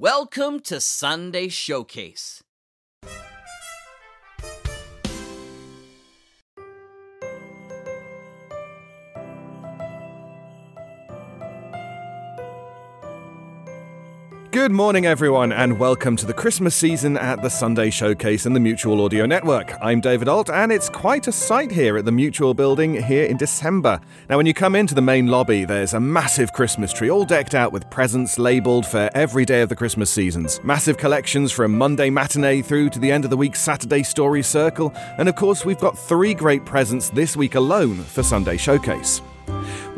Welcome to Sunday Showcase. Good morning, everyone, and welcome to the Christmas season at the Sunday Showcase and the Mutual Audio Network. I'm David Alt, and it's quite a sight here at the Mutual building here in December. Now, when you come into the main lobby, there's a massive Christmas tree, all decked out with presents labelled for every day of the Christmas seasons. Massive collections from Monday matinee through to the end of the week Saturday story circle, and of course, we've got three great presents this week alone for Sunday Showcase.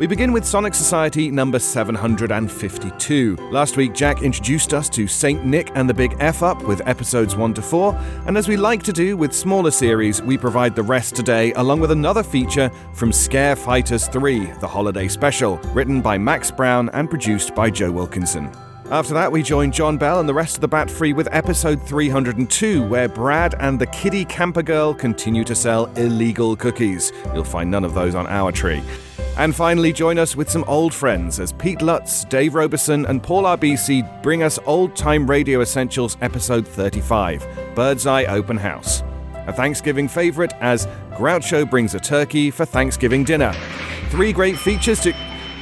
We begin with Sonic Society number 752. Last week, Jack introduced us to Saint Nick and the Big F Up with episodes 1 to 4, and as we like to do with smaller series, we provide the rest today along with another feature from Scare Fighters 3, the holiday special, written by Max Brown and produced by Joe Wilkinson. After that, we join John Bell and the rest of the Bat Free with episode 302, where Brad and the kiddie camper girl continue to sell illegal cookies. You'll find none of those on our tree. And finally, join us with some old friends as Pete Lutz, Dave Robeson, and Paul RBC bring us Old Time Radio Essentials episode 35 Birdseye Open House. A Thanksgiving favourite as Groucho brings a turkey for Thanksgiving dinner. Three great features to.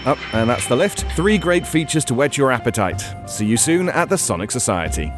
Oh, and that's the lift. Three great features to whet your appetite. See you soon at the Sonic Society.